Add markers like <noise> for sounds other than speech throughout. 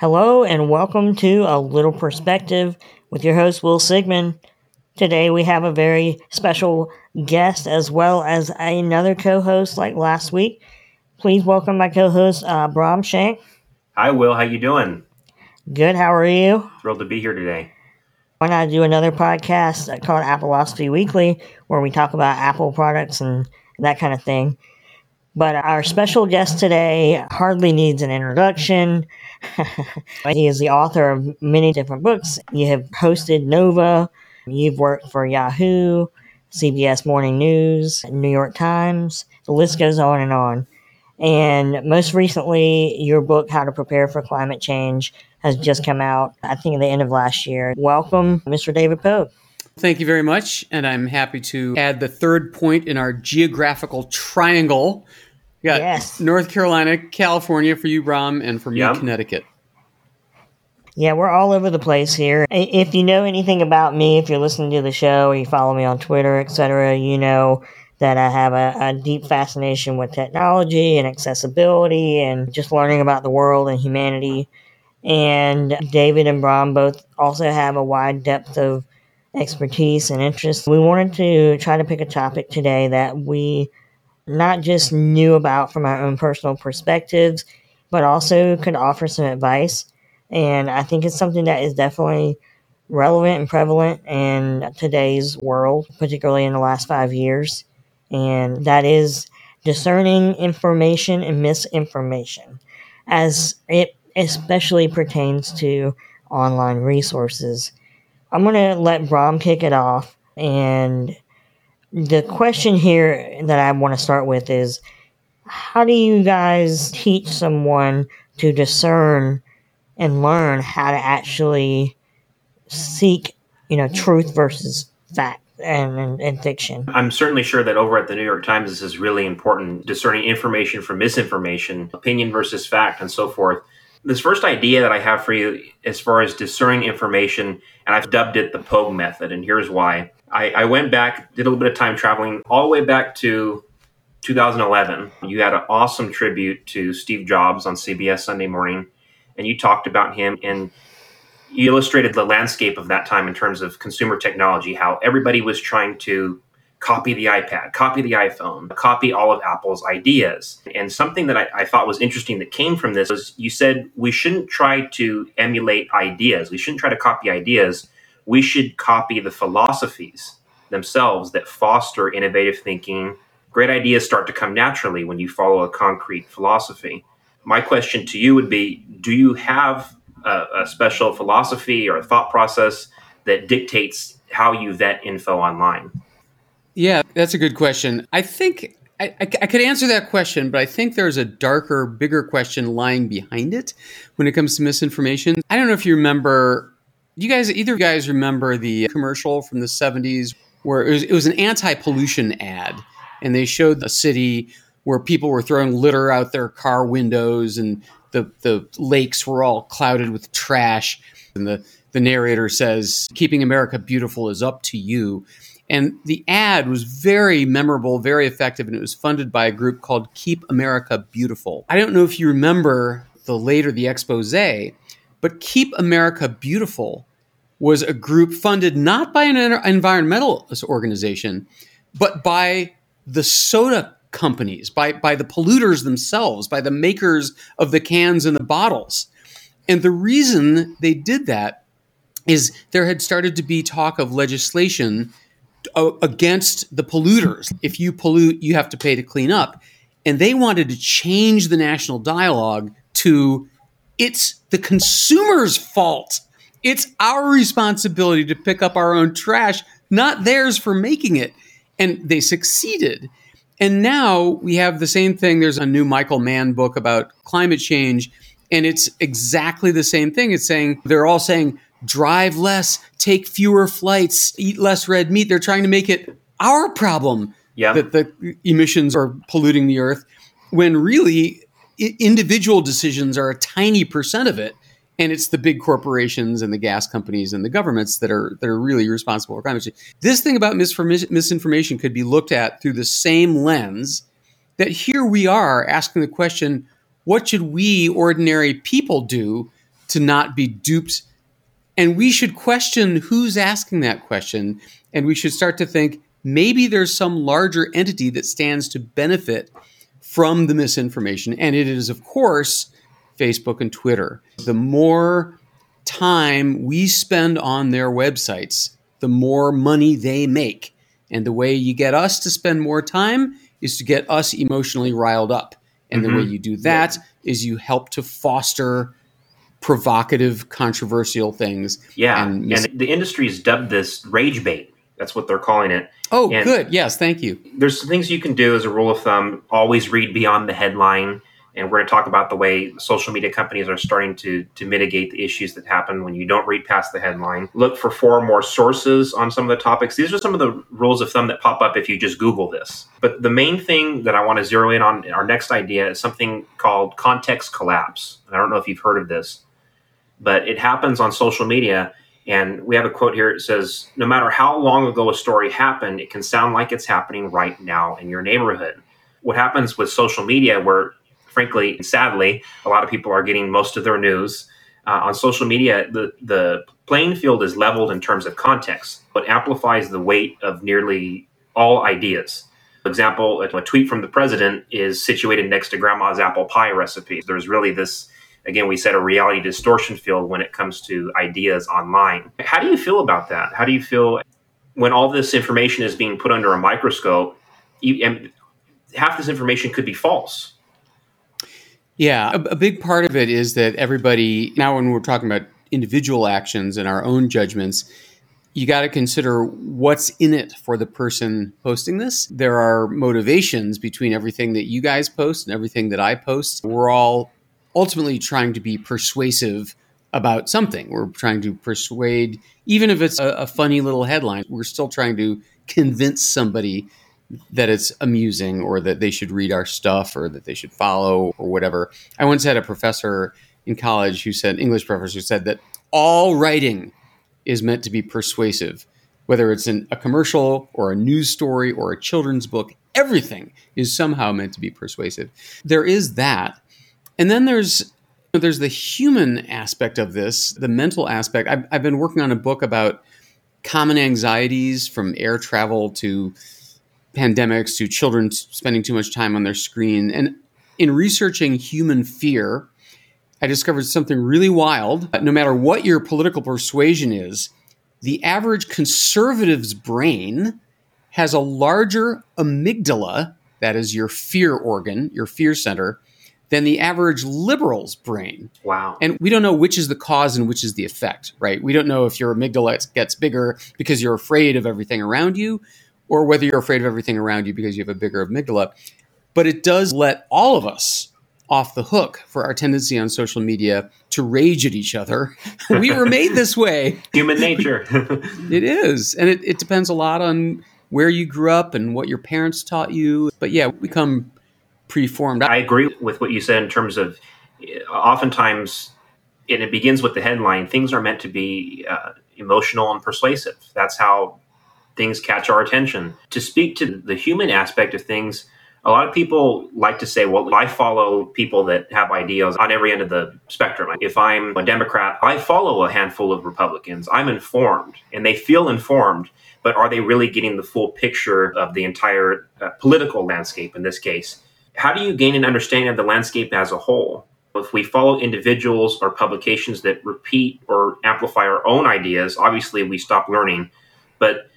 Hello and welcome to A Little Perspective with your host, Will Sigmund. Today we have a very special guest as well as another co host like last week. Please welcome my co host, uh, Brahm Shank. Hi, Will. How you doing? Good. How are you? Thrilled to be here today. Why not do another podcast called Appleosophy Weekly where we talk about Apple products and that kind of thing. But our special guest today hardly needs an introduction. <laughs> he is the author of many different books. You have hosted Nova, you've worked for Yahoo, CBS Morning News, New York Times. The list goes on and on. And most recently, your book, How to Prepare for Climate Change, has just come out, I think, at the end of last year. Welcome, Mr. David Pogue. Thank you very much. And I'm happy to add the third point in our geographical triangle. We got yes. North Carolina, California for you, Brahm, and for me, yep. Connecticut. Yeah, we're all over the place here. If you know anything about me, if you're listening to the show or you follow me on Twitter, etc., you know that I have a, a, deep fascination with technology and accessibility and just learning about the world and humanity. And David and Brahm both also have a wide depth of expertise and interest. We wanted to try to pick a topic today that we not just knew about from our own personal perspectives, but also could offer some advice. And I think it's something that is definitely relevant and prevalent in today's world, particularly in the last five years and that is discerning information and misinformation, as it especially pertains to online resources. I'm going to let Brahm kick it off, and the question here that I want to start with is how do you guys teach someone to discern and learn how to actually seek, you know, truth versus fact? and, and, and, fiction. I'm certainly sure that over at the New York Times, this is really important discerning information from misinformation, opinion versus fact, and so forth. This first idea that I have for you, as far as discerning information, and I've dubbed it the Pogue method, and here's why. I, I went back, did a little bit of time traveling all the way back to 2011. You had an awesome tribute to Steve Jobs on CBS Sunday Morning, and you talked about him and you illustrated the landscape of that time in terms of consumer technology, how everybody was trying to copy the iPad, copy the iPhone, copy all of Apple's ideas. And something that I, I, thought was interesting that came from this was you said we shouldn't try to emulate ideas, we shouldn't try to copy ideas, we should copy the philosophies themselves that foster innovative thinking. Great ideas start to come naturally when you follow a concrete philosophy. My question to you would be Do you have a, a special philosophy or a thought process that dictates how you vet info online? Yeah, that's a good question. I think I, I, I, could answer that question, but I think there's a darker, bigger question lying behind it when it comes to misinformation. I don't know if you remember, you guys, either you guys remember the commercial from the 70s where it was, it was an anti pollution ad, and they showed the city where people were throwing litter out their car windows and the the lakes were all clouded with trash, and the the narrator says, "Keeping America beautiful is up to you." And the ad was very memorable, very effective, and it was funded by a group called Keep America Beautiful. I don't know if you remember the later the expose, but Keep America Beautiful was a group funded not by an environmental organization, but by the soda companies, by, by the polluters themselves, by the makers of the cans and the bottles. And the reason they did that is there had started to be talk of legislation uh, against the polluters. If you pollute, you have to pay to clean up. And they wanted to change the national dialogue to it's the consumer's fault. It's our responsibility to pick up our own trash, not theirs for making it. And they succeeded. And now we have the same thing. There's a new Michael Mann book about climate change, and it's exactly the same thing. It's saying they're all saying drive less, take fewer flights, eat less red meat. They're trying to make it our problem yeah. that the emissions are polluting the earth, when really individual decisions are a tiny percent of it and it's the big corporations and the gas companies and the governments that are that are really responsible for climate change. This thing about misinformation could be looked at through the same lens that here we are asking the question, what should we ordinary people do to not be duped. And we should question who's asking that question. And we should start to think maybe there's some larger entity that stands to benefit from the misinformation. And it is, of course, Facebook and Twitter. The more time we spend on their websites, the more money they make. And the way you get us to spend more time is to get us emotionally riled up. And mm-hmm. the way mm-hmm. you do that yeah. is you help to foster provocative, controversial things. Yeah. And, mis- and the industry's dubbed this rage bait. That's what they're calling it. Oh, and good. Yes, thank you. There's things you can do as a rule of thumb. Always read beyond the headline. And we're going to talk about the way social media companies are starting to, to mitigate the issues that happen when you don't read past the headline. Look for four more sources on some of the topics. These are some of the rules of thumb that pop up if you just Google this. But the main thing that I want to zero in on, our next idea, is something called context collapse. And I don't know if you've heard of this, but it happens on social media. And we have a quote here. It says, No matter how long ago a story happened, it can sound like it's happening right now in your neighborhood. What happens with social media, where frankly, and sadly, a lot of people are getting most of their news uh, on social media. The the playing field is leveled in terms of context, but amplifies the weight of nearly all ideas. For example, a tweet from the president is situated next to grandma's apple pie recipe. There's really this, again, we said a reality distortion field when it comes to ideas online. How do you feel about that? How do you feel when all this information is being put under a microscope? You, and half this information could be false. Yeah, a, a big part of it is that everybody, now when we're talking about individual actions and our own judgments, you got to consider what's in it for the person posting this. There are motivations between everything that you guys post and everything that I post. We're all ultimately trying to be persuasive about something. We're trying to persuade, even if it's a, a funny little headline, we're still trying to convince somebody that it's amusing or that they should read our stuff or that they should follow or whatever. I once had a professor in college who said, English professor who said that all writing is meant to be persuasive, whether it's in a commercial or a news story or a children's book, everything is somehow meant to be persuasive. There is that. And then there's there's the human aspect of this, the mental aspect. I've, I've been working on a book about common anxieties from air travel to pandemics to children spending too much time on their screen. And in researching human fear, I discovered something really wild. No matter what your political persuasion is, the average conservative's brain has a larger amygdala, that is your fear organ, your fear center, than the average liberal's brain. Wow. And we don't know which is the cause and which is the effect, right? We don't know if your amygdala gets bigger because you're afraid of everything around you or whether you're afraid of everything around you because you have a bigger amygdala. But it does let all of us off the hook for our tendency on social media to rage at each other. <laughs> we were made this way. <laughs> Human nature. <laughs> it is. And it, it depends a lot on where you grew up and what your parents taught you. But yeah, we come preformed. I agree with what you said in terms of oftentimes, and it begins with the headline, things are meant to be uh, emotional and persuasive. That's how things catch our attention. To speak to the human aspect of things, a lot of people like to say, well, I follow people that have ideas on every end of the spectrum. If I'm a Democrat, I follow a handful of Republicans. I'm informed and they feel informed, but are they really getting the full picture of the entire uh, political landscape in this case? How do you gain an understanding of the landscape as a whole? If we follow individuals or publications that repeat or amplify our own ideas, obviously we stop learning. But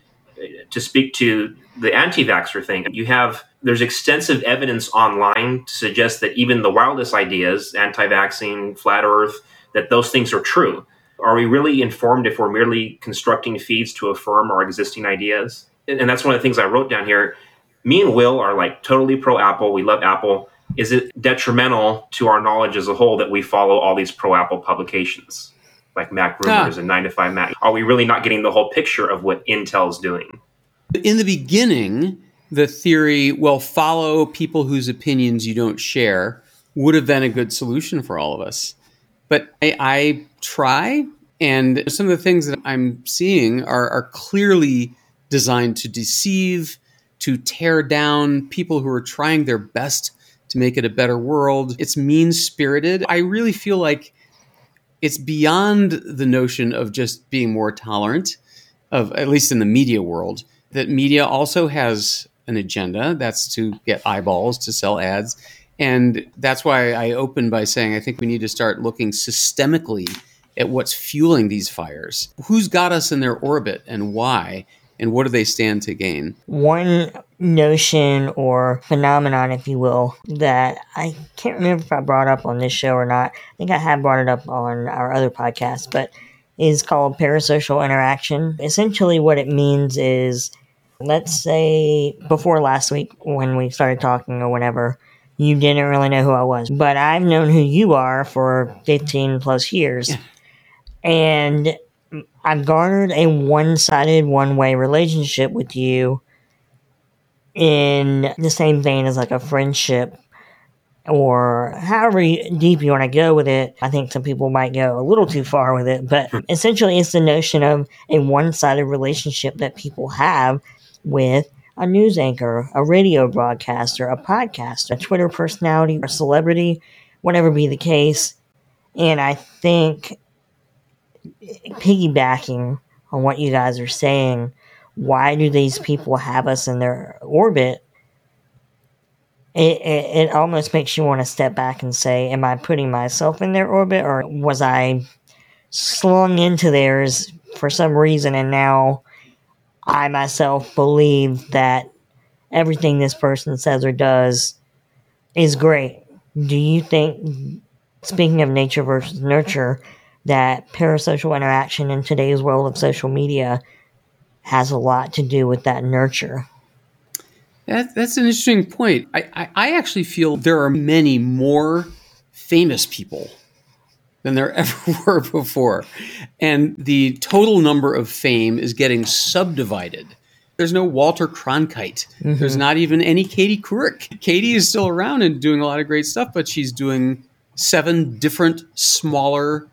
to speak to the anti-vaxxer thing, you have there's extensive evidence online to suggest that even the wildest ideas, anti-vaccine, flat Earth, that those things are true. Are we really informed if we're merely constructing feeds to affirm our existing ideas? And that's one of the things I wrote down here. Me and Will are like totally pro Apple. We love Apple. Is it detrimental to our knowledge as a whole that we follow all these pro Apple publications? Like Mac rumors and 9 to 5 Mac? Are we really not getting the whole picture of what Intel's doing? In the beginning, the theory, well, follow people whose opinions you don't share, would have been a good solution for all of us. But I, I try, and some of the things that I'm seeing are, are clearly designed to deceive, to tear down people who are trying their best to make it a better world. It's mean spirited. I really feel like it's beyond the notion of just being more tolerant of at least in the media world that media also has an agenda. That's to get eyeballs to sell ads. And that's why i open by saying i think we need to start looking systemically at what's fueling these fires. Who's got us in their orbit and why? And what do they stand to gain? One notion or phenomenon, if you will, that I can't remember if I brought up on this show or not. I think I have brought it up on our other podcast, but is called parasocial interaction. Essentially, what it means is let's say before last week when we started talking or whatever, you didn't really know who I was, but I've known who you are for 15 plus years. And I've garnered a one sided, one way relationship with you in the same vein as like a friendship or however deep you want to go with it. I think some people might go a little too far with it, but <laughs> essentially it's the notion of a one sided relationship that people have with a news anchor, a radio broadcaster, a podcaster, a Twitter personality, a celebrity, whatever be the case. And I think eh, piggybacking on what you guys are saying, why do these people have us in their orbit? It, it, it almost makes you want to step back and say, Am I putting myself in their orbit or was I slung into theirs for some reason and now I myself believe that everything this person says or does is great? Do you think, speaking of nature versus nurture, that parasocial interaction in today's world of social media has a lot to do with that nurture. That, that's an interesting point. I, I, I actually feel there are many more famous people than there <laughs> ever were before. And the total number of fame is getting subdivided. There's no Walter Cronkite. Mm-hmm. There's not even any Katie Couric. Katie is still around and doing a lot of great stuff, but she's doing seven different smaller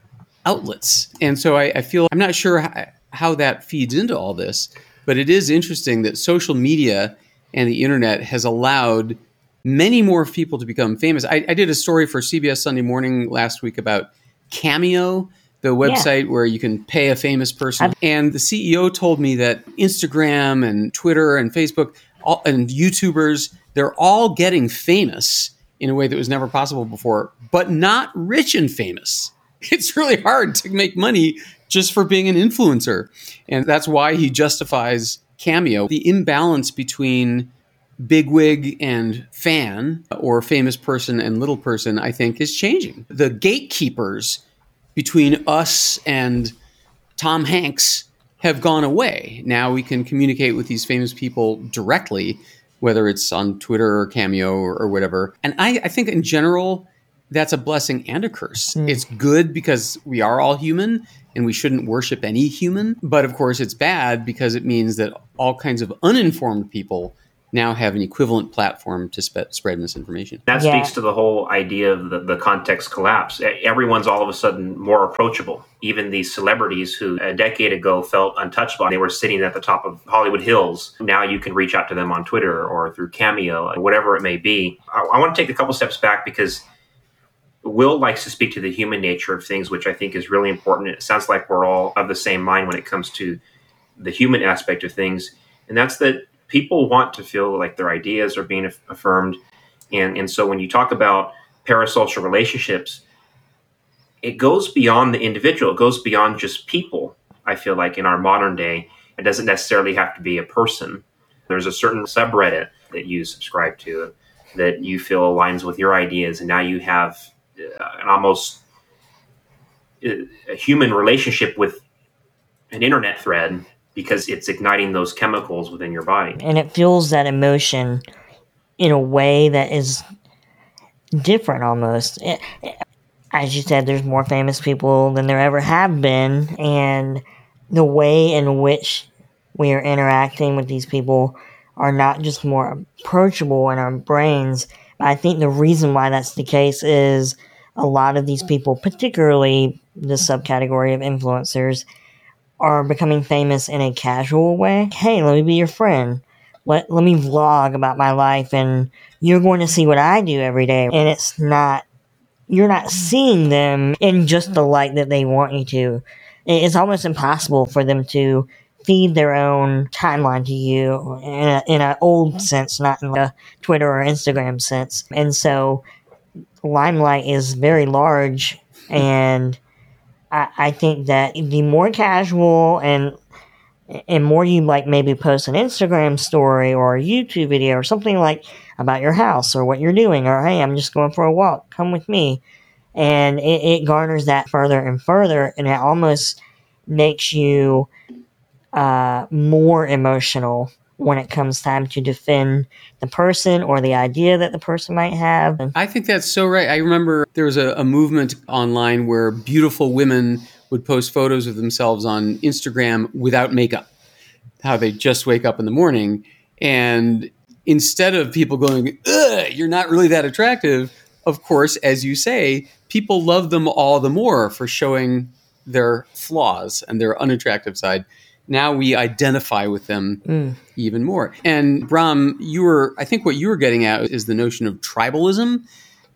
outlets. And so I, I feel I'm not sure how, how that feeds into all this, but it is interesting that social media and the internet has allowed many more people to become famous. I, I did a story for CBS Sunday Morning last week about Cameo, the website yeah. where you can pay a famous person. And the CEO told me that Instagram and Twitter and Facebook all, and YouTubers, they're all getting famous in a way that was never possible before, but not rich and famous. <laughs> It's really hard to make money just for being an influencer. And that's why he justifies Cameo. The imbalance between bigwig and fan, or famous person and little person, I think is changing. The gatekeepers between us and Tom Hanks have gone away. Now we can communicate with these famous people directly, whether it's on Twitter or Cameo or, or whatever. And I, I think in general, that's a blessing and a curse. Mm. It's good because we are all human and we shouldn't worship any human. But of course, it's bad because it means that all kinds of uninformed people now have an equivalent platform to spe- spread misinformation. That yeah. speaks to the whole idea of the, the context collapse. Everyone's all of a sudden more approachable. Even these celebrities who a decade ago felt untouchable, they were sitting at the top of Hollywood Hills. Now you can reach out to them on Twitter or through Cameo, whatever it may be. I, I want to take a couple steps back because Will likes to speak to the human nature of things, which I think is really important. It sounds like we're all of the same mind when it comes to the human aspect of things, and that's that people want to feel like their ideas are being affirmed. And, and so when you talk about parasocial relationships, it goes beyond the individual, it goes beyond just people. I feel like in our modern day, it doesn't necessarily have to be a person. There's a certain subreddit that you subscribe to that you feel aligns with your ideas, and now you have Uh, an almost uh, a human relationship with an internet thread because it's igniting those chemicals within your body. And it fuels that emotion in a way that is different almost. It, as you said, there's more famous people than there ever have been, and the way in which we are interacting with these people are not just more approachable in our brains. I think the reason why that's the case is a lot of these people, particularly the subcategory of influencers, are becoming famous in a casual way. Hey, let me be your friend. Let, let me vlog about my life and you're going to see what I do every day. And it's not you're not seeing them in just the light that they want you to. It's almost impossible for them to feed their own timeline to you in, an old sense, not in a Twitter or Instagram sense. And so, Limelight is very large, and I, I think that the more casual and and more you like maybe post an Instagram story or a YouTube video or something like about your house or what you're doing or hey, I'm just going for a walk, come with me. And it, it garners that further and further, and it almost makes you uh, more emotional when it comes time to defend the person or the idea that the person might have. I think that's so right. I remember there was a, a movement online where beautiful women would post photos of themselves on Instagram without makeup, how they just wake up in the morning. And instead of people going, you're not really that attractive, of course, as you say, people love them all the more for showing their flaws and their unattractive side. Now we identify with them mm. even more. And Brahm, you were, I think what you were getting at is the notion of tribalism,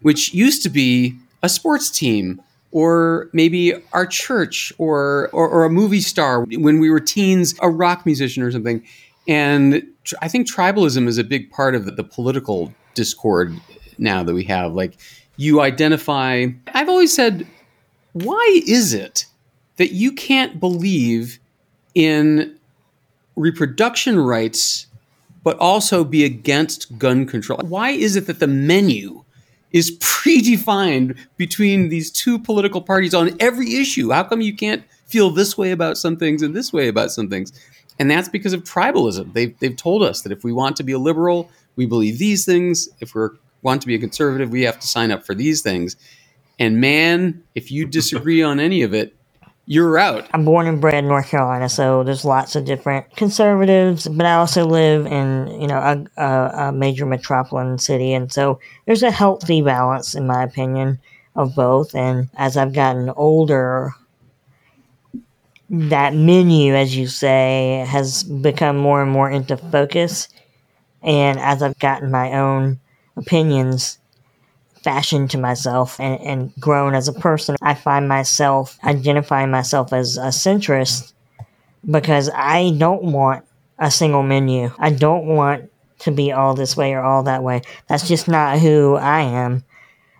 which used to be a sports team or maybe our church or, or, or a movie star when we were teens, a rock musician or something. And tr- I think tribalism is a big part of the, the political discord now that we have. Like you identify, I've always said, why is it that you can't believe in reproduction rights but also be against gun control? Why is it that the menu is <laughs> predefined between these two political parties on every issue. How come you can't feel this way about some things and this way about some things? And that's because of tribalism. They've, they've told us that if we want to be a liberal, we believe these things. If we want to be a conservative, we have to sign up for these things. And man, if you disagree on any of it, you're out. I'm born and bred in North Carolina, so there's lots of different conservatives, but I also live in, you know, a, a, a major metropolitan city, and so there's a healthy balance, in my opinion, of both. And as I've gotten older, that menu, as you say, has become more and more into focus. And as I've gotten my own opinions, fashioned to myself and, and grown as a person. I find myself identifying myself as a centrist because I don't want a single menu. I don't want to be all this way or all that way. That's just not who I am.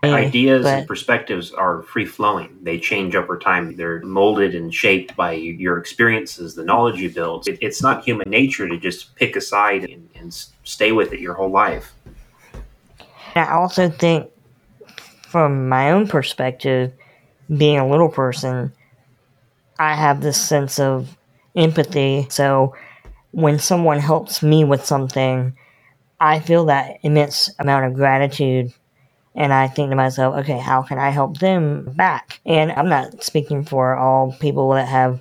Ideas but, and perspectives are free flowing. They change over time. They're molded and shaped by your experiences, the knowledge you build. It, it's not human nature to just pick a side and, and stay with it your whole life. I also think from my own perspective, being a little person, I have this sense of empathy. So when someone helps me with something, I feel that immense amount of gratitude. And I think to myself, okay, how can I help them back? And I'm not speaking for all people that have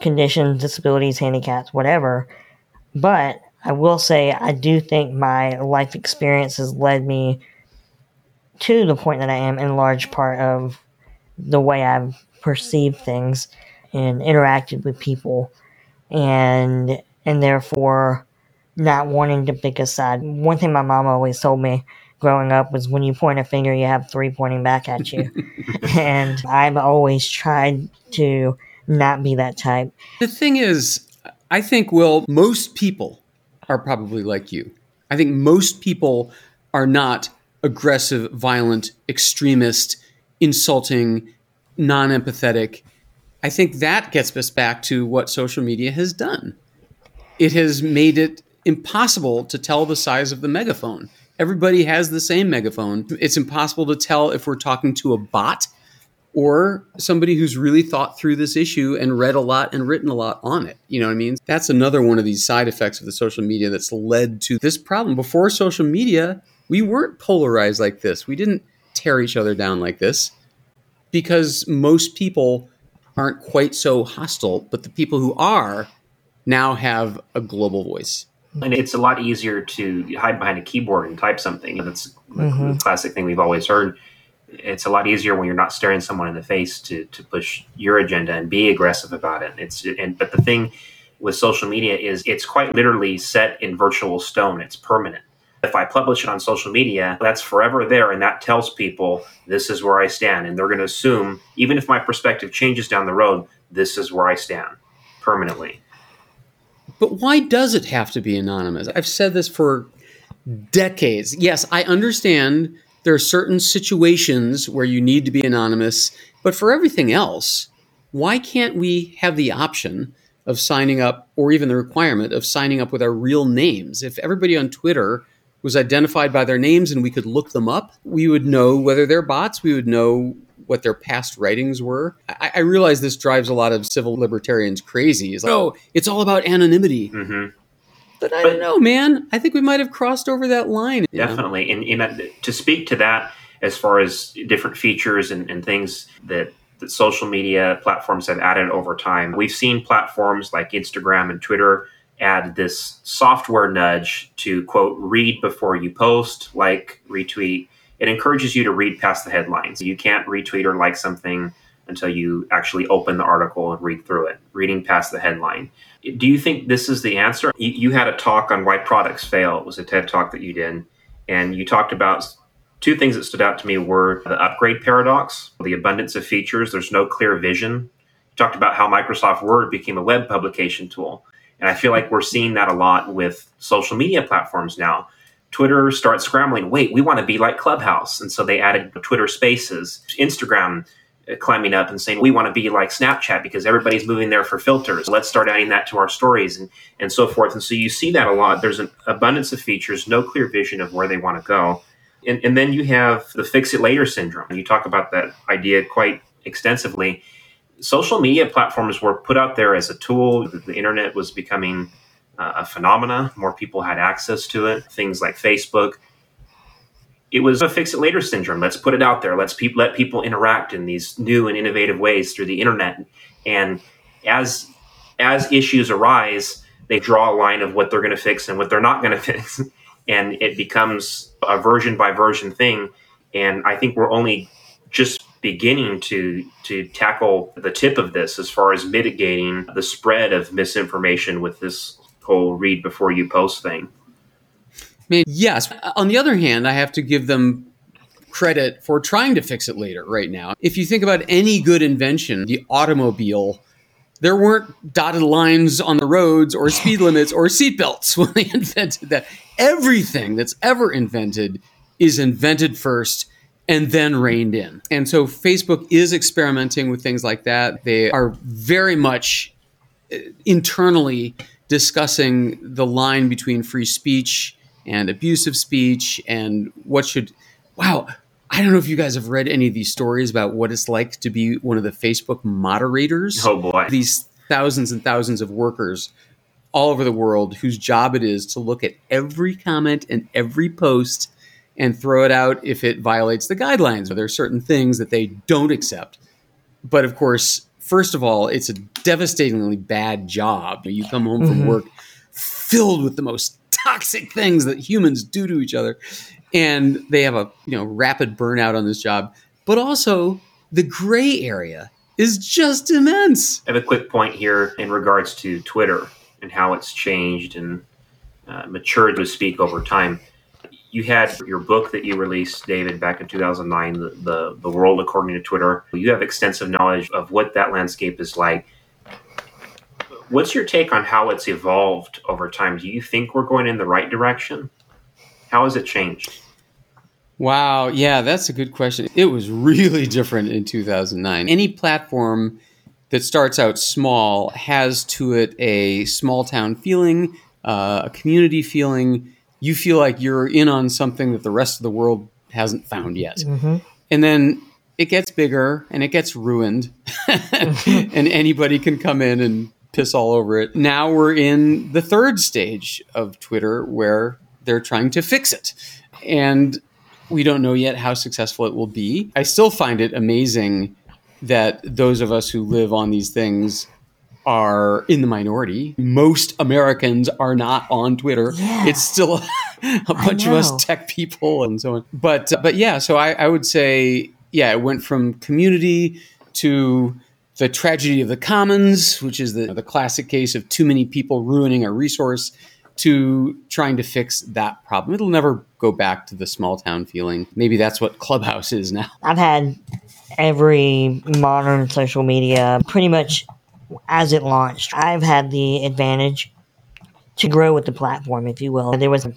conditions, disabilities, handicaps, whatever. But I will say, I do think my life experience has led me to the point that I am in large part of the way I've perceived things and interacted with people and and therefore not wanting to pick a side. One thing my mom always told me growing up was when you point a finger you have three pointing back at you. <laughs> and I've always tried to not be that type. The thing is, I think Will most people are probably like you. I think most people are not aggressive, violent, extremist, insulting, non empathetic. I think that gets us back to what social media has done. It has made it impossible to tell the size of the megaphone. Everybody has the same megaphone. It's impossible to tell if we're talking to a bot or somebody who's really thought through this issue and read a lot and written a lot on it. You know what I mean? That's another one of these side effects of the social media that's led to this problem. Before social media, we weren't polarized like this. We didn't tear each other down like this because most people aren't quite so hostile, but the people who are now have a global voice. And it's a lot easier to hide behind a keyboard and type something. That's mm-hmm. the classic thing we've always heard. It's a lot easier when you're not staring someone in the face to, to push your agenda and be aggressive about it. It's and but the thing with social media is it's quite literally set in virtual stone. It's permanent If I publish it on social media, that's forever there, and that tells people this is where I stand. And they're going to assume, even if my perspective changes down the road, this is where I stand permanently. But why does it have to be anonymous? I've said this for decades. Yes, I understand there are certain situations where you need to be anonymous, but for everything else, why can't we have the option of signing up or even the requirement of signing up with our real names? If everybody on Twitter was identified by their names and we could look them up, we would know whether they're bots, we would know what their past writings were. I, I realize this drives a lot of civil libertarians crazy. It's like, oh, it's all about anonymity. Mm-hmm. But I don't know, man. I think we might have crossed over that line. Definitely. And, and to speak to that, as far as different features and, and things that that social media platforms have added over time. We've seen platforms like Instagram and Twitter add this software nudge to quote read before you post, like, retweet. It encourages you to read past the headlines. You can't retweet or like something until you actually open the article and read through it, reading past the headline. Do you think this is the answer? You, you had a talk on why products fail. It was a TED talk that you did, and you talked about two things that stood out to me were the upgrade paradox, the abundance of features. There's no clear vision. You talked about how Microsoft Word became a web publication tool. And I feel like we're seeing that a lot with social media platforms now. Twitter starts scrambling, wait, we want to be like Clubhouse. And so they added Twitter spaces. Instagram uh, climbing up and saying we want to be like Snapchat because everybody's moving there for filters. Let's start adding that to our stories and and so forth. And so you see that a lot. There's an abundance of features, no clear vision of where they want to go. And, and then you have the fix it later syndrome. You talk about that idea quite extensively. Social media platforms were put out there as a tool. The internet was becoming uh, a phenomena. More people had access to it. Things like Facebook. It was a fix it later syndrome. Let's put it out there. Let's pe- let people interact in these new and innovative ways through the internet. And as as issues arise, they draw a line of what they're going to fix and what they're not going <laughs> to fix and it becomes a version by version thing. And I think we're only just beginning to to tackle the tip of this as far as mitigating the spread of misinformation with this whole read before you post thing. Mean yes. On the other hand, I have to give them credit for trying to fix it later right now. If you think about any good invention, the automobile there weren't dotted lines on the roads or speed <laughs> limits or seatbelts <laughs> when they invented that. Everything that's ever invented is invented first and then reined in. And so Facebook is experimenting with things like that. They are very much uh, internally discussing the line between free speech and abusive speech and what should wow I don't know if you guys have read any of these stories about what it's like to be one of the Facebook moderators. Oh boy. These thousands and thousands of workers all over the world whose job it is to look at every comment and every post and throw it out if it violates the guidelines. There are certain things that they don't accept. But of course, first of all, it's a devastatingly bad job. You come home from mm-hmm. work filled with the most toxic things that humans do to each other and they have a you know rapid burnout on this job but also the gray area is just immense i have a quick point here in regards to twitter and how it's changed and uh, matured to speak over time you had your book that you released david back in 2009 the, the, the world according to twitter you have extensive knowledge of what that landscape is like what's your take on how it's evolved over time do you think we're going in the right direction how has it changed? Wow, yeah, that's a good question. It was really different in 2009. Any platform that starts out small has to it a small town feeling, uh, a community feeling. You feel like you're in on something that the rest of the world hasn't found yet. Mm-hmm. And then it gets bigger and it gets ruined, <laughs> and anybody can come in and piss all over it. Now we're in the third stage of Twitter where they're trying to fix it. And we don't know yet how successful it will be. I still find it amazing that those of us who live on these things are in the minority. Most Americans are not on Twitter. Yeah. It's still <laughs> a, a bunch of us tech people and so on. But uh, but yeah, so I, I would say yeah, it went from community to the tragedy of the commons, which is the the classic case of too many people ruining a resource, to trying to fix that problem. It'll never go back to the small town feeling. Maybe that's what Clubhouse is now. I've had every modern social media pretty much as it launched. I've had the advantage to grow with the platform, if you will. There was a,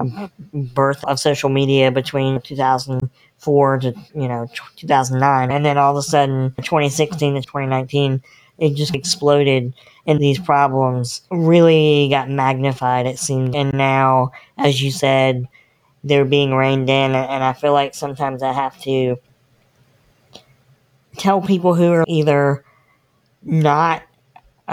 a birth of social media between 2004 to you know 2009, and then all of a sudden 2016 to 2019, it just exploded and these problems really got magnified, it seemed. And now, as you said, they're being reined in, and I feel like sometimes I have to tell people who are either not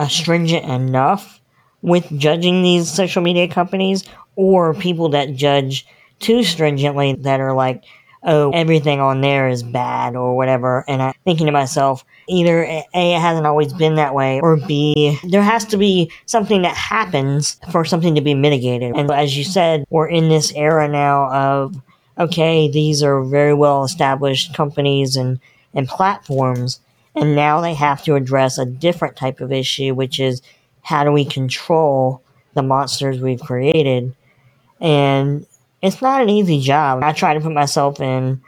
stringent enough with judging these social media companies or people that judge too stringently that are like, oh, everything on there is bad or whatever. And I'm thinking to myself, either A, it hasn't always been that way, or B, there has to be something that happens for something to be mitigated. And as you said, we're in this era now of, okay, these are very well established companies and, and platforms. And now they have to address a different type of issue, which is how do we control the monsters we've created? And it's not an easy job. I try to put myself in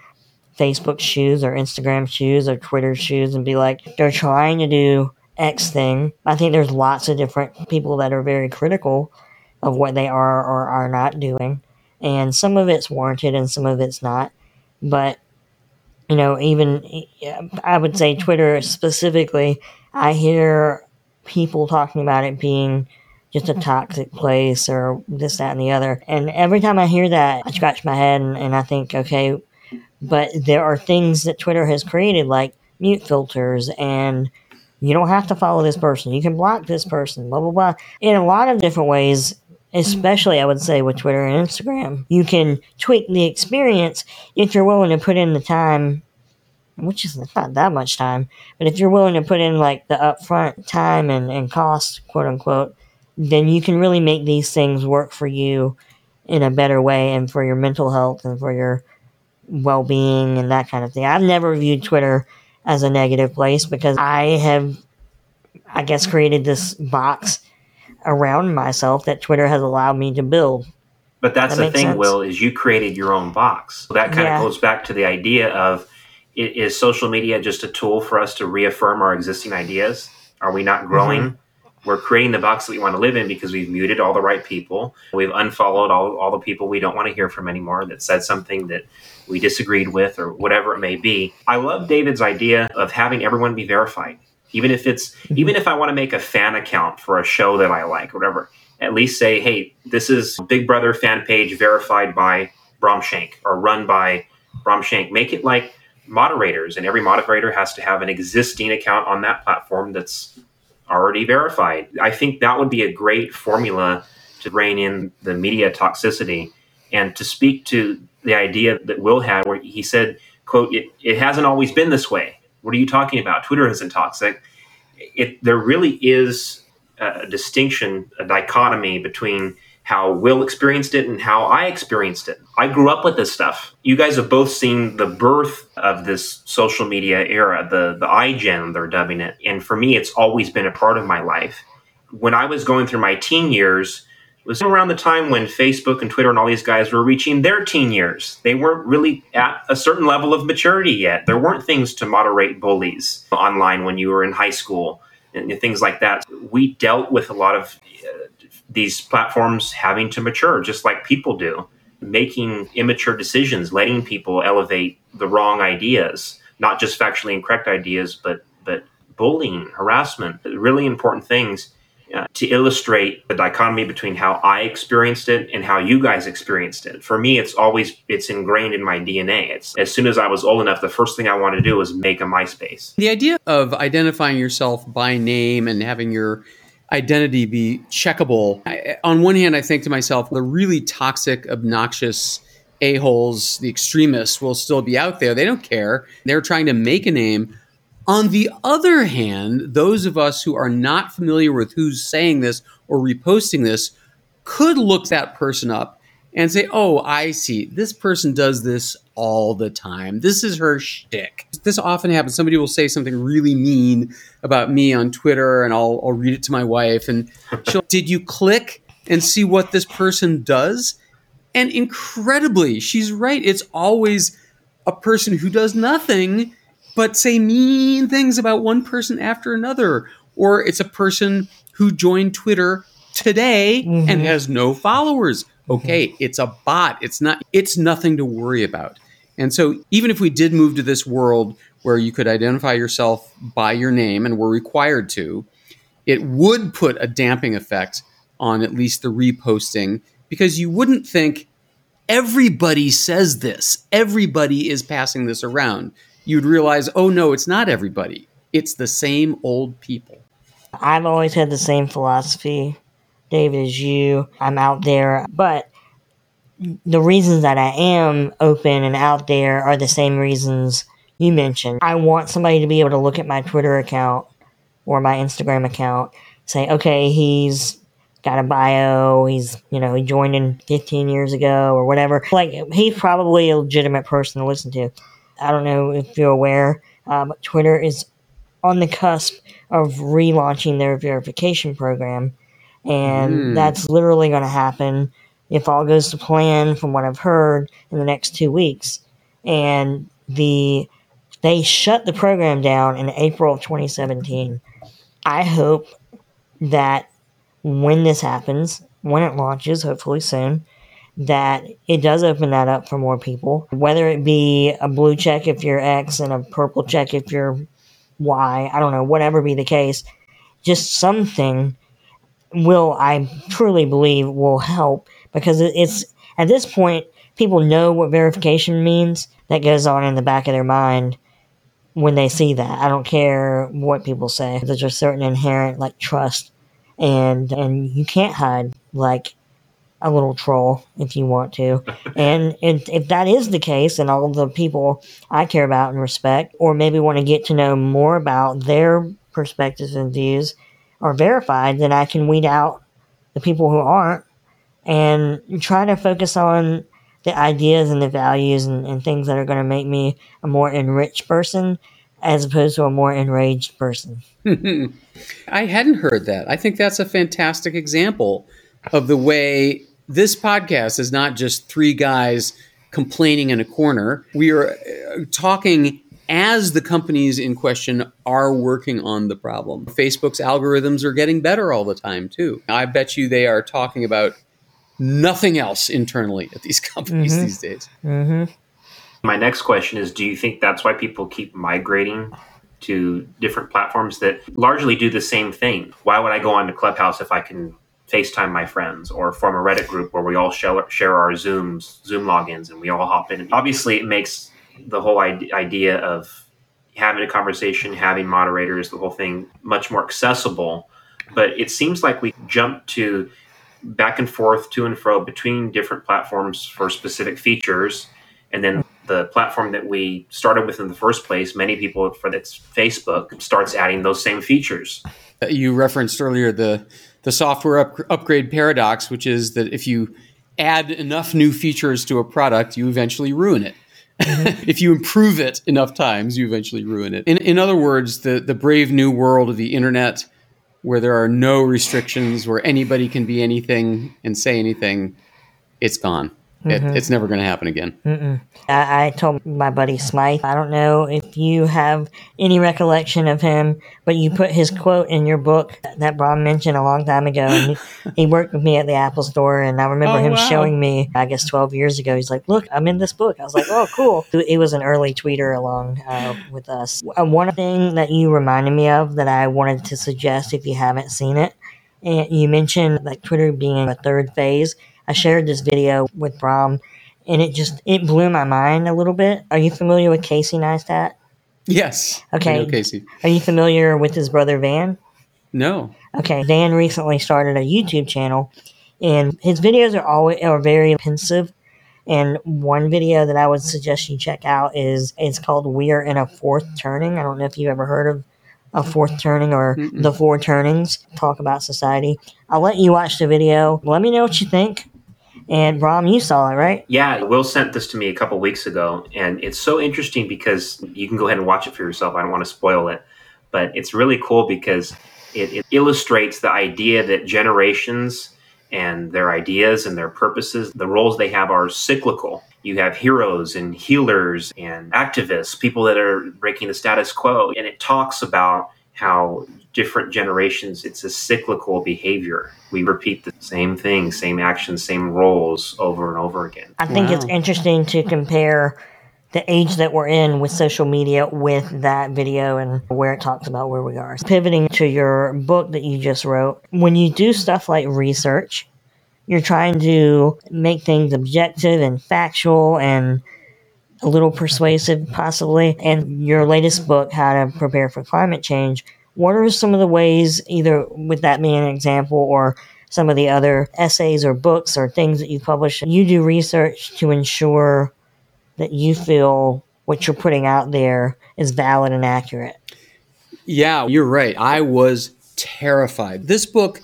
Facebook shoes or Instagram shoes or Twitter shoes and be like, they're trying to do X thing. I think there's lots of different people that are very critical of what they are or are not doing. And some of it's warranted and some of it's not. But, you know, even I would say Twitter specifically, I hear people talking about it being just a toxic place or this, that, and the other. And every time I hear that, I scratch my head and, and I think, okay, but there are things that Twitter has created like mute filters and you don't have to follow this person. You can block this person, blah, blah, blah. In a lot of different ways, especially I would say with Twitter and Instagram, you can tweak the experience if you're willing to put in the time, which is not that much time, but if you're willing to put in like the upfront time and, and cost, quote unquote, then you can really make these things work for you in a better way and for your mental health and for your well being and that kind of thing. I've never viewed Twitter as a negative place because I have, I guess, created this box around myself that Twitter has allowed me to build. But that's that the thing, sense? Will, is you created your own box. So that kind yeah. of goes back to the idea of is social media just a tool for us to reaffirm our existing ideas? Are we not growing? Mm-hmm we're creating the box that we want to live in because we've muted all the right people. We've unfollowed all, all the people we don't want to hear from anymore that said something that we disagreed with or whatever it may be. I love David's idea of having everyone be verified. Even if it's mm-hmm. even if I want to make a fan account for a show that I like, whatever, at least say, hey, this is Big Brother fan page verified by Brahm Shank or run by Brahm Shank. Make it like moderators, and every moderator has to have an existing account on that platform that's already verified. I think that would be a great formula to rein in the media toxicity and to speak to the idea that Will had where he said, quote, it, it hasn't always been this way. What are you talking about? Twitter isn't toxic. It, there really is a distinction, a dichotomy between how Will experienced it and how I experienced it. I grew up with this stuff. You guys have both seen the birth of this social media era, the the iGen they're dubbing it. And for me it's always been a part of my life. When I was going through my teen years, was around the time when Facebook and Twitter and all these guys were reaching their teen years. They weren't really at a certain level of maturity yet. There weren't things to moderate bullies online when you were in high school and things like that. We dealt with a lot of uh, these platforms having to mature just like people do, making immature decisions, letting people elevate the wrong ideas, not just factually incorrect ideas, but but bullying, harassment, really important things uh, to illustrate the dichotomy between how I experienced it and how you guys experienced it. For me, it's always it's ingrained in my DNA. It's as soon as I was old enough, the first thing I wanted to do was make a MySpace. The idea of identifying yourself by name and having your identity be checkable. I, on one hand, I think to myself, the really toxic, obnoxious a-holes, the extremists will still be out there. They don't care. They're trying to make a name. On the other hand, those of us who are not familiar with who's saying this or reposting this could look that person up and say, oh, I see. This person does this all the time. This is her shtick. This often happens. Somebody will say something really mean about me on Twitter, and I'll, I'll read it to my wife, and she'll, <laughs> did you click and see what this person does. And incredibly, she's right. It's always a person who does nothing but say mean things about one person after another. Or it's a person who joined Twitter today mm-hmm. and has no followers. Okay, mm-hmm. it's a bot. It's not it's nothing to worry about. And so even if we did move to this world where you could identify yourself by your name and were required to, it would put a damping effect on at least the reposting because you wouldn't think everybody says this, everybody is passing this around. You'd realize, oh no, it's not everybody. It's the same old people. I've always had the same philosophy, David, as you. I'm out there, but the reasons that I am open and out there are the same reasons you mentioned. I want somebody to be able to look at my Twitter account or my Instagram account, say, okay, he's got a bio, he's, you know, he joined in 15 years ago or whatever. Like, he's probably a legitimate person to listen to. I don't know if you're aware, uh, but Twitter is on the cusp of relaunching their verification program. And mm. that's literally going to happen if all goes to plan from what I've heard in the next two weeks. And the they shut the program down in April of 2017. I hope that when this happens, when it launches, hopefully soon, that it does open that up for more people. Whether it be a blue check if you're X and a purple check if you're Y, I don't know, whatever be the case, just something will, I truly believe, will help because it's at this point people know what verification means that goes on in the back of their mind when they see that. I don't care what people say. There's a certain inherent like trust and and you can't hide like a little troll if you want to. <laughs> and, and if that is the case and all the people I care about and respect or maybe want to get to know more about their perspectives and views are verified, then I can weed out the people who aren't and try to focus on the ideas and the values and, and things that are going to make me a more enriched person as opposed to a more enraged person. <laughs> I hadn't heard that. I think that's a fantastic example of the way this podcast is not just three guys complaining in a corner. We are uh, talking as the companies in question are working on the problem. Facebook's algorithms are getting better all the time, too. I bet you they are talking about nothing else internally at these <laughs> companies mm-hmm. these days. Mm-hmm. My next question is Do you think that's why people keep migrating to different platforms that largely do the same thing? Why would I go on to Clubhouse if I can FaceTime my friends or form a Reddit group where we all share, share our Zooms, Zoom logins, and we all hop in? Obviously, it makes the whole idea of having a conversation, having moderators, the whole thing much more accessible. But it seems like we jump to back and forth to and fro between different platforms for specific features and then the platform that we started with in the first place many people for that's facebook starts adding those same features you referenced earlier the the software up, upgrade paradox which is that if you add enough new features to a product you eventually ruin it mm-hmm. <laughs> if you improve it enough times you eventually ruin it in, in other words the, the brave new world of the internet where there are no restrictions, where anybody can be anything and say anything, it's gone. Mm-hmm. It, it's never going to happen again. I, I, told my buddy Smythe, I don't know if you have any recollection of him, but you put his quote in your book that Brahm mentioned a long time ago. And he, <laughs> he worked with me at the Apple store, and I remember oh, him wow. showing me, I guess 12 years ago, he's like, Look, I'm in this book. I was like, Oh, cool. <laughs> It was an early tweeter along uh, with us. Uh, one thing that you reminded me of that I wanted to suggest if you haven't seen it, and you mentioned like Twitter being a third phase I shared this video with Brahm, and it just it blew my mind a little bit. Are you familiar with Casey Neistat? Yes. Okay. Casey. Are you familiar with his brother Van? No. Okay. Van recently started a YouTube channel, and his videos are always are very pensive. And one video that I would suggest you check out is it's called "We Are in a Fourth Turning." I don't know if you've ever heard of a fourth turning or Mm-mm. the four turnings. Talk about society. I'll let you watch the video. Let me know what you think. And Brahm, you saw it, right? Yeah, Will sent this to me a couple weeks ago, and it's so interesting because you can go ahead and watch it for yourself. I don't want to spoil it, but it's really cool because it, it illustrates the idea that generations and their ideas and their purposes. The roles they have are cyclical. You have heroes and healers and activists, people that are breaking the status quo. And it talks about how different generations, it's a cyclical behavior. We repeat the same thing, same actions, same roles over and over again. I think Wow. it's interesting to compare the age that we're in with social media with that video and where it talks about where we are. Pivoting to your book that you just wrote, when you do stuff like research, you're trying to make things objective and factual and a little persuasive, possibly. And your latest book, How to Prepare for Climate Change, what are some of the ways, either with that being an example or some of the other essays or books or things that you publish, you do research to ensure that you feel what you're putting out there is valid and accurate. Yeah, you're right. I was terrified. This book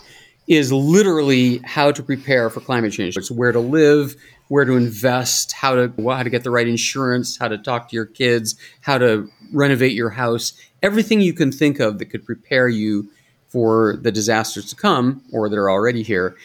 is literally how to prepare for climate change. It's where to live, where to invest, how to how to get the right insurance, how to talk to your kids, how to renovate your house, everything you can think of that could prepare you for the disasters to come or that are already here.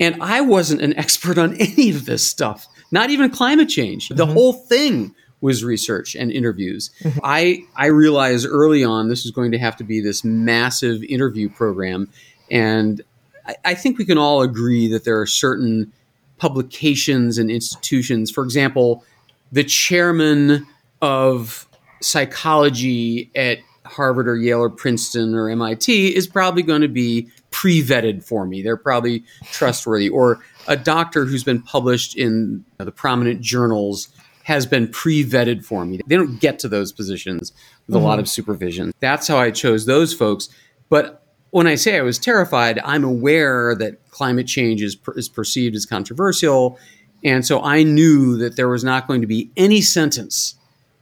And I wasn't an <laughs> expert on any of this stuff, not even climate change. The mm-hmm. whole thing was research and interviews. Mm-hmm. I I realized early on this was going to have to be this massive interview program, and I, I think we can all agree that there are certain publications and institutions. For example, the chairman of psychology at Harvard or Yale or Princeton or MIT is probably going to be pre vetted for me. They're probably trustworthy. Or a doctor who's been published in the prominent journals has been pre vetted for me. They don't get to those positions with a lot mm-hmm. of supervision. That's how I chose those folks. But when I say I was terrified, I'm aware that climate change is, per- is perceived as controversial. And so I knew that there was not going to be any sentence,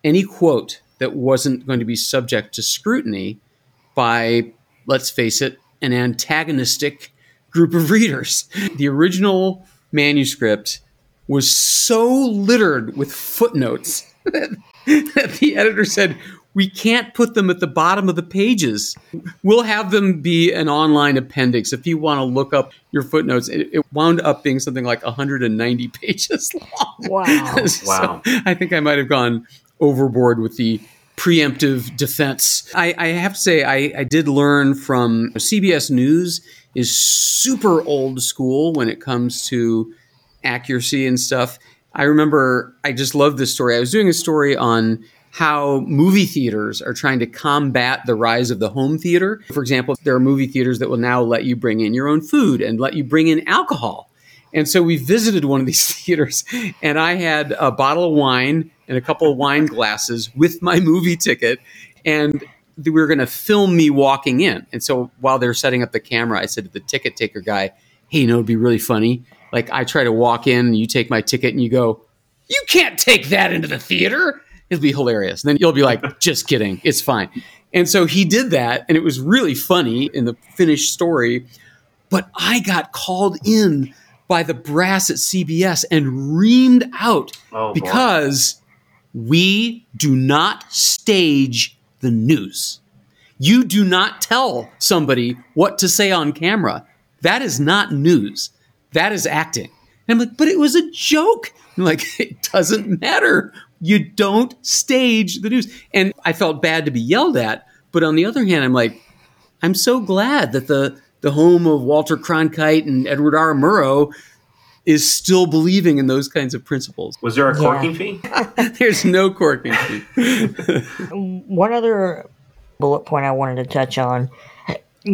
any quote that wasn't going to be subject to scrutiny by, let's face it, an antagonistic group of readers. <laughs> The original manuscript was so littered with footnotes that, <laughs> that the editor said, we can't put them at the bottom of the pages. We'll have them be an online appendix if you want to look up your footnotes. It, it wound up being something like 190 <laughs> pages long. Wow. <laughs> So Wow. I think I might have gone overboard with the preemptive defense. I, I have to say, I, I did learn from CBS News is super old school when it comes to accuracy and stuff. I remember I just love this story. I was doing a story on how movie theaters are trying to combat the rise of the home theater. For example, there are movie theaters that will now let you bring in your own food and let you bring in alcohol. And so we visited one of these <laughs> theaters, and I had a bottle of wine and a couple of wine glasses with my movie ticket. And they were going to film me walking in. And so while they're setting up the camera, I said to the ticket taker guy, Hey, you know, it'd be really funny. Like, I try to walk in, you take my ticket, and you go, You can't take that into the theater. It'll be hilarious. And then you'll be like, <laughs> Just kidding. It's fine. And so he did that, and it was really funny in the finished story. But I got called in by the brass at CBS and reamed out Oh, boy. because we do not stage the news. You do not tell somebody what to say on camera. That is not news. That is acting. And I'm like, but it was a joke. I'm like, <laughs> it doesn't matter. You don't stage the news. And I felt bad to be yelled at. But on the other hand, I'm like, I'm so glad that the the home of Walter Cronkite and Edward R. Murrow is still believing in those kinds of principles. Was there a Yeah. corking fee? <laughs> There's no corking fee. <laughs> One other bullet point I wanted to touch on,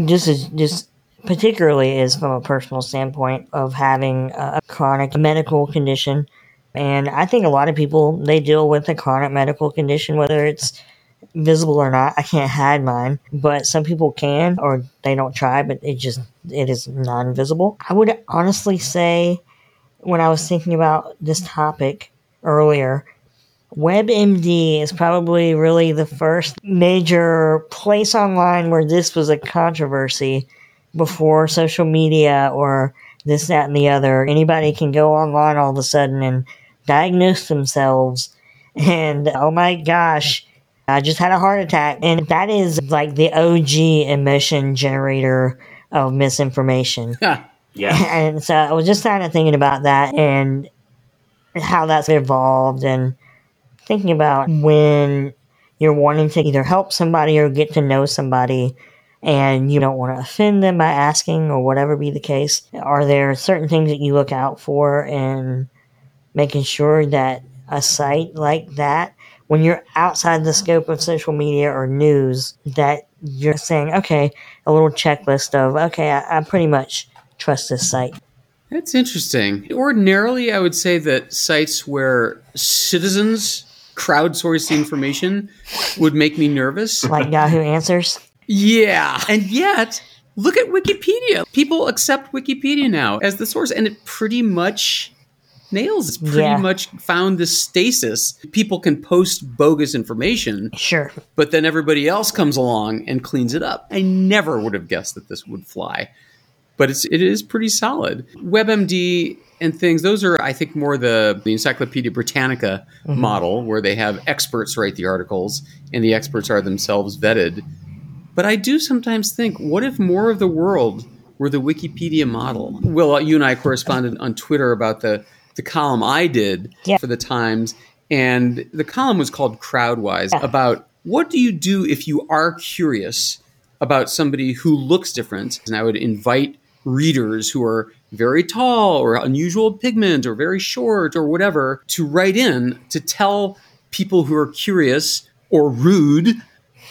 just is just particularly is from a personal standpoint of having a chronic medical condition, and I think a lot of people they deal with a chronic medical condition, whether it's visible or not. I can't hide mine, but some people can, or they don't try, but it just it is non-visible. I would honestly say, when I was thinking about this topic earlier, WebMD is probably really the first major place online where this was a controversy before social media or this, that, and the other. Anybody can go online all of a sudden and diagnose themselves. And oh my gosh, I just had a heart attack. And that is like the OG emotion generator of misinformation. <laughs> Yeah. <laughs> And so I was just kind of thinking about that and how that's evolved and thinking about when you're wanting to either help somebody or get to know somebody and you don't want to offend them by asking or whatever be the case. Are there certain things that you look out for in making sure that a site like that, when you're outside the scope of social media or news, that you're saying, okay, a little checklist of, okay, I, I pretty much trust this site. That's interesting. Ordinarily, I would say that sites where citizens crowdsource the information would make me nervous. Like Yahoo Answers. Yeah. And yet, look at Wikipedia. People accept Wikipedia now as the source, and it pretty much nails. It's pretty Yeah. much found this stasis. People can post bogus information, Sure. but then everybody else comes along and cleans it up. I never would have guessed that this would fly. But it's it is pretty solid. WebMD and things, those are I think more the, the Encyclopedia Britannica mm-hmm. model where they have experts write the articles and the experts are themselves vetted. But I do sometimes think, what if more of the world were the Wikipedia model? Will, uh, you and I corresponded on Twitter about the, the column I did Yeah. for the Times, and the column was called Crowdwise Yeah. about what do you do if you are curious about somebody who looks different? And I would invite readers who are very tall or unusual pigment or very short or whatever to write in to tell people who are curious or rude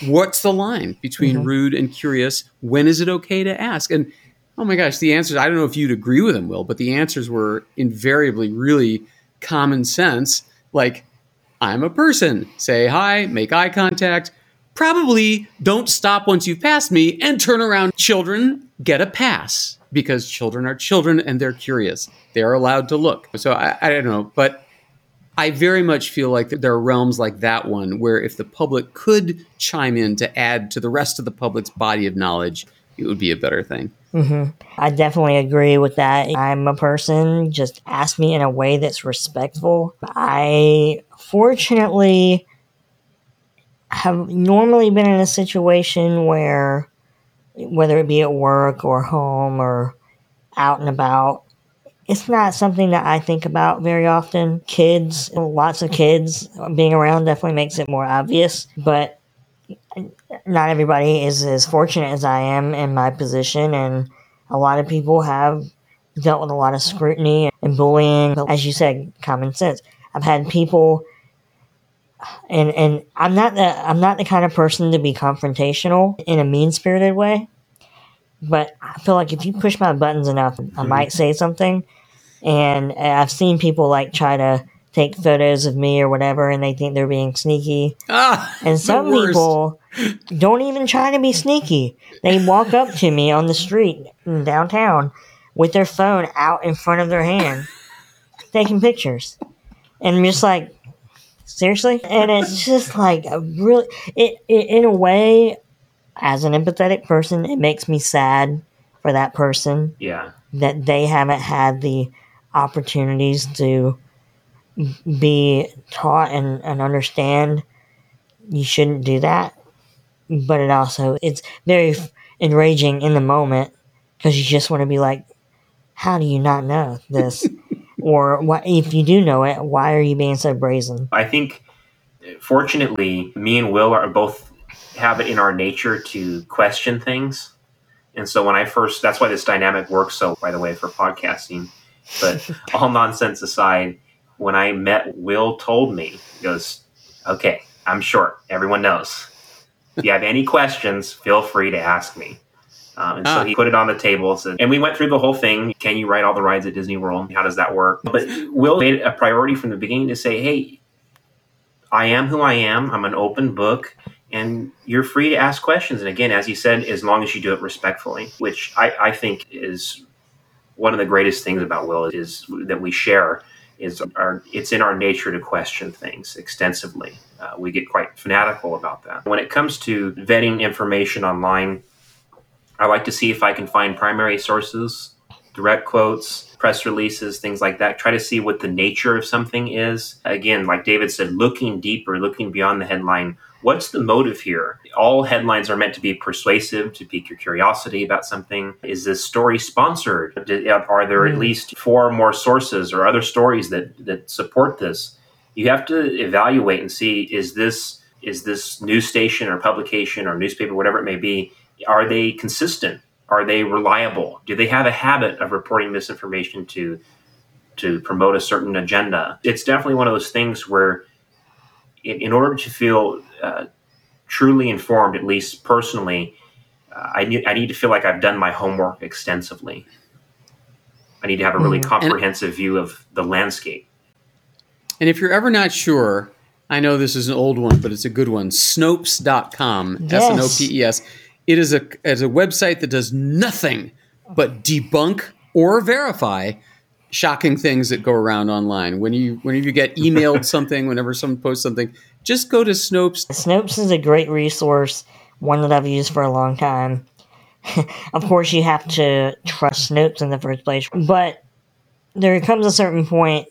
what's the line between mm-hmm. rude and curious? When is it okay to ask? And oh my gosh, the answers, I don't know if you'd agree with them, Will, but the answers were invariably really common sense. Like, I'm a person, say hi, make eye contact. Probably don't stop once you've passed me and turn around. Children get a pass because children are children and they're curious. They are allowed to look. So I, I don't know, but I very much feel like there are realms like that one where if the public could chime in to add to the rest of the public's body of knowledge, it would be a better thing. Mm-hmm. I definitely agree with that. I'm a person, just ask me in a way that's respectful. I fortunately have normally been in a situation where, whether it be at work or home or out and about, it's not something that I think about very often. Kids, lots of kids being around definitely makes it more obvious, but not everybody is as fortunate as I am in my position, and a lot of people have dealt with a lot of scrutiny and bullying. But As you said, common sense. I've had people, and and I'm not the I'm not the kind of person to be confrontational in a mean spirited way, but I feel like if you push my buttons enough, I mm-hmm. might say something. And I've seen people like try to take photos of me or whatever, and they think they're being sneaky. Ah, And some people don't even try to be sneaky. They walk up to me on the street in downtown with their phone out in front of their hand, <laughs> taking pictures. And I'm just like, seriously? And it's just like a really, it, it in a way, as an empathetic person, it makes me sad for that person Yeah. that they haven't had the opportunities to be taught and, and understand you shouldn't do that but it also it's very f- enraging in the moment because you just want to be like how do you not know this <laughs> or what if you do know it why are you being so brazen I think, fortunately, me and Will are both have it in our nature to question things. And so when I first, that's why this dynamic works so, by the way, for podcasting. But <laughs> all nonsense aside, when I met Will, told me, he goes, okay, I'm short. Everyone knows. If you have any <laughs> questions, feel free to ask me. Um, and so Ah. he put it on the table. Said, and we went through the whole thing. Can you ride all the rides at Disney World? How does that work? But Will made it a priority from the beginning to say, hey, I am who I am. I'm an open book, and you're free to ask questions. And again, as you said, as long as you do it respectfully, which I, I think is one of the greatest things about Will is that we share is our it's in our nature to question things extensively. Uh, we get quite fanatical about that. When it comes to vetting information online, I like to see if I can find primary sources, direct quotes, press releases, things like that. Try to see what the nature of something is. Again, like David said, looking deeper, looking beyond the headline. What's the motive here? All headlines are meant to be persuasive, to pique your curiosity about something. Is this story sponsored? Are there at hmm. least four more sources or other stories that, that support this? You have to evaluate and see is this is this news station or publication or newspaper, whatever it may be, are they consistent? Are they reliable? Do they have a habit of reporting misinformation to to promote a certain agenda? It's definitely one of those things where, in, in order to feel uh, truly informed, at least personally, uh, I need I need to feel like I've done my homework extensively. I need to have a really mm. comprehensive and, view of the landscape. And if you're ever not sure, I know this is an old one, but it's a good one. Snopes.com. Yes. S N O P E S. It is a, is a website that does nothing but debunk or verify shocking things that go around online. When you whenever you get <laughs> emailed something, whenever someone posts something, just go to Snopes. Snopes is a great resource, one that I've used for a long time. <laughs> of course, you have to trust Snopes in the first place, but there comes a certain point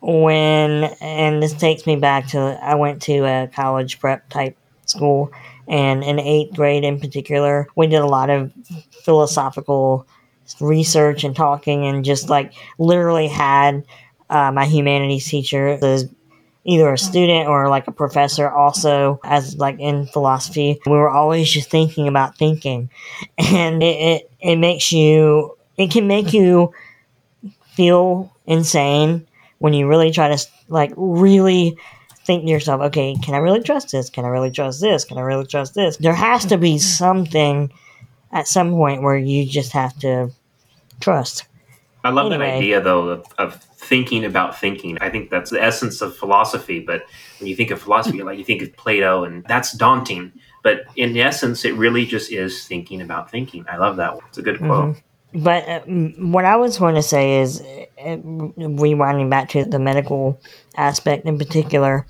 when, and this takes me back to, I went to a college prep type school, and in eighth grade in particular, we did a lot of philosophical research and talking, and just like literally had uh, my humanities teacher as either a student or like a professor also as like in philosophy we were always just thinking about thinking and it, it, it makes you it can make you feel insane when you really try to like really think to yourself, okay, can I really trust this? Can I really trust this? Can I really trust this? There has to be something at some point where you just have to trust. I love anyway. that idea though of, of, thinking about thinking. I think that's the essence of philosophy. But when you think of philosophy, like you think of Plato, and that's daunting. But in essence, it really just is thinking about thinking. I love that. One. It's a good quote. Mm-hmm. But uh, what I was going to say is, uh, rewinding back to the medical aspect in particular,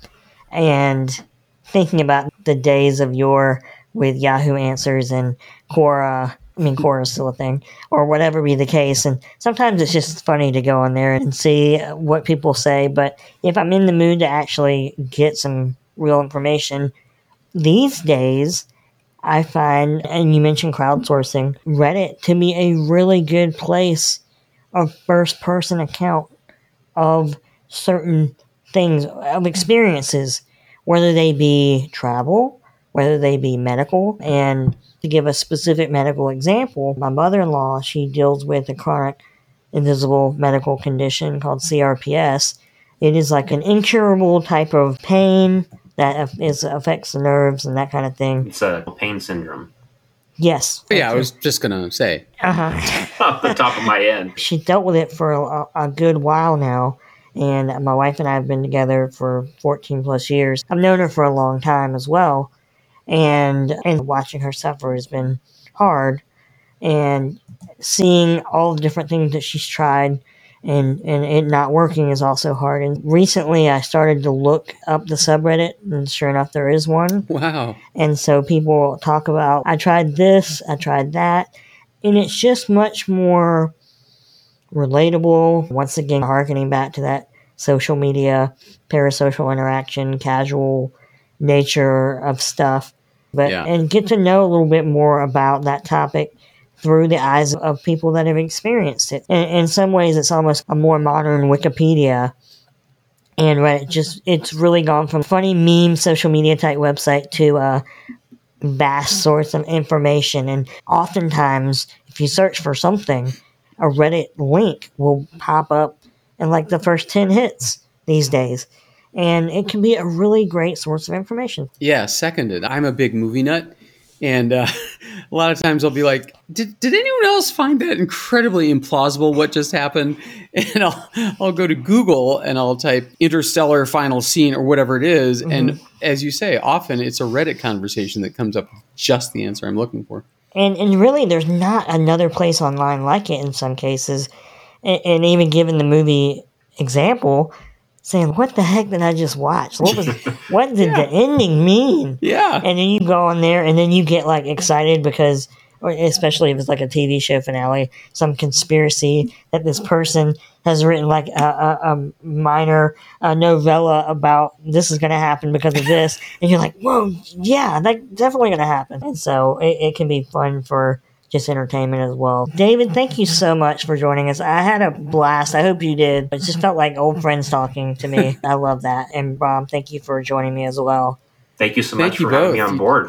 and thinking about the days of yore with Yahoo Answers and Quora. I mean, Quora is still a thing, or whatever be the case. And sometimes it's just funny to go on there and see what people say. But if I'm in the mood to actually get some real information, these days, I find, and you mentioned crowdsourcing, Reddit to be a really good place of first person account of certain things, of experiences, whether they be travel, whether they be medical. And to give a specific medical example, my mother in law, she deals with a chronic invisible medical condition called CRPS. It is like an incurable type of pain that is affects the nerves and that kind of thing. It's a pain syndrome. Yes. Yeah, I was just gonna say. Uh huh. <laughs> Off the top of my head. She dealt with it for a, a, good while now, and my wife and I have been together for 14 plus years. I've known her for a long time as well, and and watching her suffer has been hard, and seeing all the different things that she's tried and and it not working is also hard. And recently, I started to look up the subreddit, and sure enough, there is one. Wow! And so people talk about, I tried this, I tried that, and it's just much more relatable. Once again, harkening back to that social media, parasocial interaction, casual nature of stuff. But yeah. and get to know a little bit more about that topic through the eyes of people that have experienced it. In, in some ways, it's almost a more modern Wikipedia. And Reddit just, it's really gone from funny meme social media type website to a vast source of information. And oftentimes, if you search for something, a Reddit link will pop up in like the first 10 hits these days and it can be a really great source of information. Yeah, seconded. I'm a big movie nut, and uh, <laughs> a lot of times I'll be like, did, did anyone else find that incredibly implausible what just happened? <laughs> And I'll, I'll go to Google and I'll type interstellar final scene or whatever it is, mm-hmm. And as you say, often it's a Reddit conversation that comes up with just the answer I'm looking for. And, and really, there's not another place online like it in some cases. And, and even given the movie example, saying, "What the heck did I just watch? What was? <laughs> what did yeah. the ending mean?" Yeah. And then you go on there, and then you get like excited because or especially if it's like a TV show finale, some conspiracy that this person has written like a, a, a minor uh, novella about this is going to happen because of this, and you're like, whoa, yeah, that's definitely going to happen. And so it, it can be fun for just entertainment as well. David, thank you so much for joining us. I had a blast. I hope you did. It just felt like old friends talking to me. <laughs> I love that. And Rob, thank you for joining me as well. Thank you so Thank much you for having me on board.